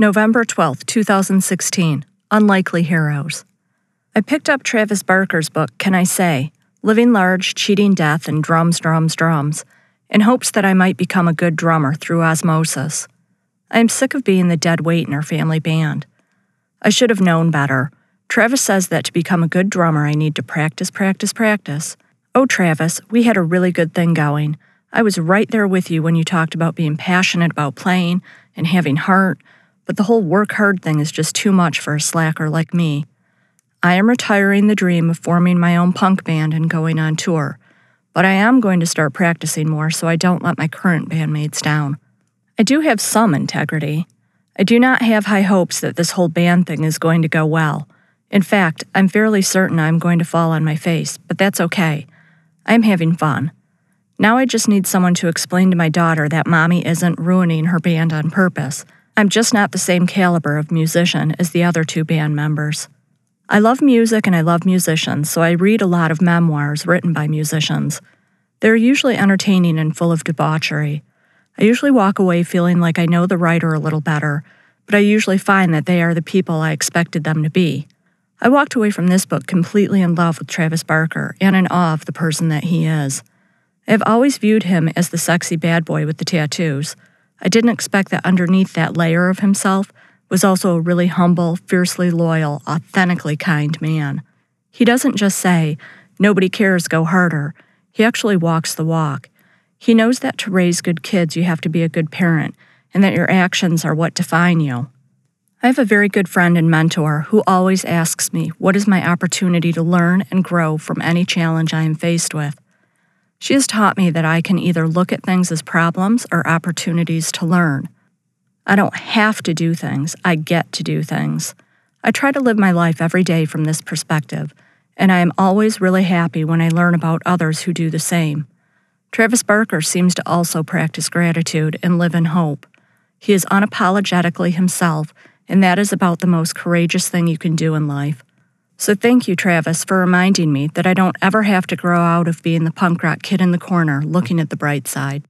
November 12, 2016. Unlikely Heroes. I picked up Travis Barker's book, Can I Say? Living Large, Cheating Death, and Drums, Drums, Drums, in hopes that I might become a good drummer through osmosis. I am sick of being the dead weight in our family band. I should have known better. Travis says that to become a good drummer, I need to practice, practice, practice. Oh, Travis, we had a really good thing going. I was right there with you when you talked about being passionate about playing and having heart but the whole work hard thing is just too much for a slacker like me. I am retiring the dream of forming my own punk band and going on tour, but I am going to start practicing more so I don't let my current bandmates down. I do have some integrity. I do not have high hopes that this whole band thing is going to go well. In fact, I'm fairly certain I'm going to fall on my face, but that's okay. I'm having fun. Now I just need someone to explain to my daughter that mommy isn't ruining her band on purpose I'm just not the same caliber of musician as the other two band members. I love music and I love musicians, so I read a lot of memoirs written by musicians. They're usually entertaining and full of debauchery. I usually walk away feeling like I know the writer a little better, but I usually find that they are the people I expected them to be. I walked away from this book completely in love with Travis Barker and in awe of the person that he is. I have always viewed him as the sexy bad boy with the tattoos. I didn't expect that underneath that layer of himself was also a really humble, fiercely loyal, authentically kind man. He doesn't just say, nobody cares, go harder. He actually walks the walk. He knows that to raise good kids, you have to be a good parent, and that your actions are what define you. I have a very good friend and mentor who always asks me, What is my opportunity to learn and grow from any challenge I am faced with? She has taught me that I can either look at things as problems or opportunities to learn. I don't have to do things, I get to do things. I try to live my life every day from this perspective, and I am always really happy when I learn about others who do the same. Travis Barker seems to also practice gratitude and live in hope. He is unapologetically himself, and that is about the most courageous thing you can do in life. So thank you, Travis, for reminding me that I don't ever have to grow out of being the punk rock kid in the corner looking at the bright side.